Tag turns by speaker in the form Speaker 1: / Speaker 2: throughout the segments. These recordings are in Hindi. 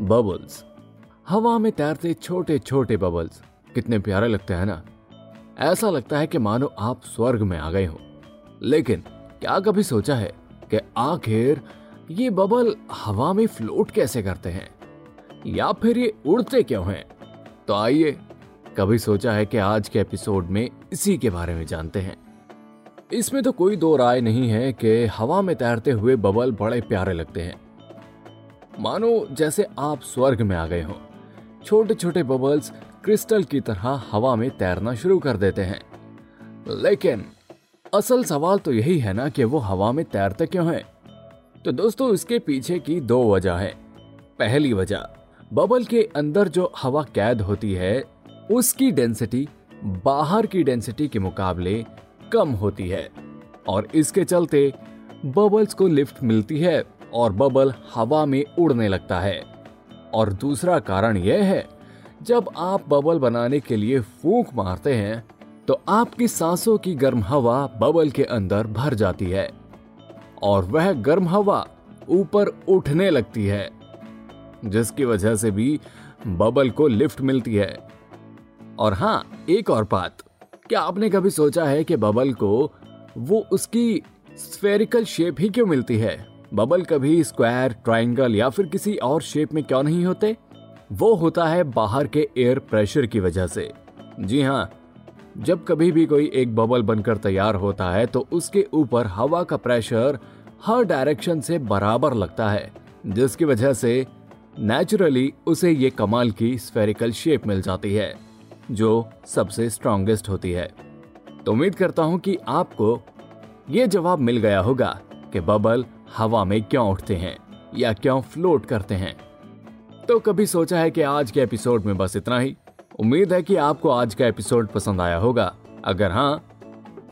Speaker 1: बबल्स हवा में तैरते छोटे छोटे बबल्स कितने प्यारे लगते हैं ना? ऐसा लगता है कि मानो आप स्वर्ग में आ गए हो। लेकिन, क्या कभी सोचा है कि आखिर ये बबल हवा में फ्लोट कैसे करते हैं? या फिर ये उड़ते क्यों हैं? तो आइए, कभी सोचा है कि आज के एपिसोड में इसी के बारे में जानते हैं। इसमें तो कोई दो राय नहीं है कि हवा में तैरते हुए बबल बड़े प्यारे लगते हैं। मानो जैसे आप स्वर्ग में आ गए हो। छोटे छोटे बबल्स क्रिस्टल की तरह हवा में तैरना शुरू कर देते हैं। लेकिन, असल सवाल तो यही है ना कि वो हवा में तैरते क्यों हैं? तो दोस्तों, इसके पीछे की दो वजह है। पहली वजह बबल के अंदर जो हवा कैद होती है, उसकी डेंसिटी बाहर की डेंसिटी के मुकाबले कम होती है। और इसके चलते बबल्स को लिफ्ट मिलती है। और बबल हवा में उड़ने लगता है। और दूसरा कारण यह है, जब आप बबल बनाने के लिए फूंक मारते हैं तो आपकी सांसों की गर्म हवा बबल के अंदर भर जाती है और वह गर्म हवा ऊपर उठने लगती है, जिसकी वजह से भी बबल को लिफ्ट मिलती है। और हाँ एक और बात, क्या आपने कभी सोचा है कि बबल को वो उसकी स्फेरिकल शेप ही क्यों मिलती है? बबल कभी स्क्वायर ट्राइंगल या फिर किसी और शेप में क्यों नहीं होते? वो होता है बाहर के एयर प्रेशर की वजह से। जी हाँ जब कभी भी कोई एक बबल बनकर तैयार होता है तो उसके ऊपर हवा का प्रेशर हर डायरेक्शन से बराबर लगता है, जिसकी वजह से नेचुरली उसे ये कमाल की स्फेरिकल शेप मिल जाती है, जो सबसे स्ट्रॉन्गेस्ट होती है। तो उम्मीद करता हूँ कि आपको ये जवाब मिल गया होगा कि बबल हवा में क्यों उठते हैं या क्यों फ्लोट करते हैं? तो कभी सोचा है कि आज के एपिसोड में बस इतना ही। उम्मीद है कि आपको आज का एपिसोड पसंद आया होगा। अगर हाँ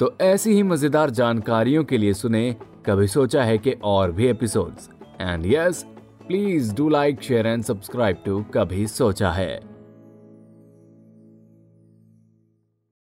Speaker 1: तो ऐसी ही मज़ेदार जानकारियों के लिए सुने, कभी सोचा है कि और भी episodes. And yes please do like share and subscribe to कभी सोचा है।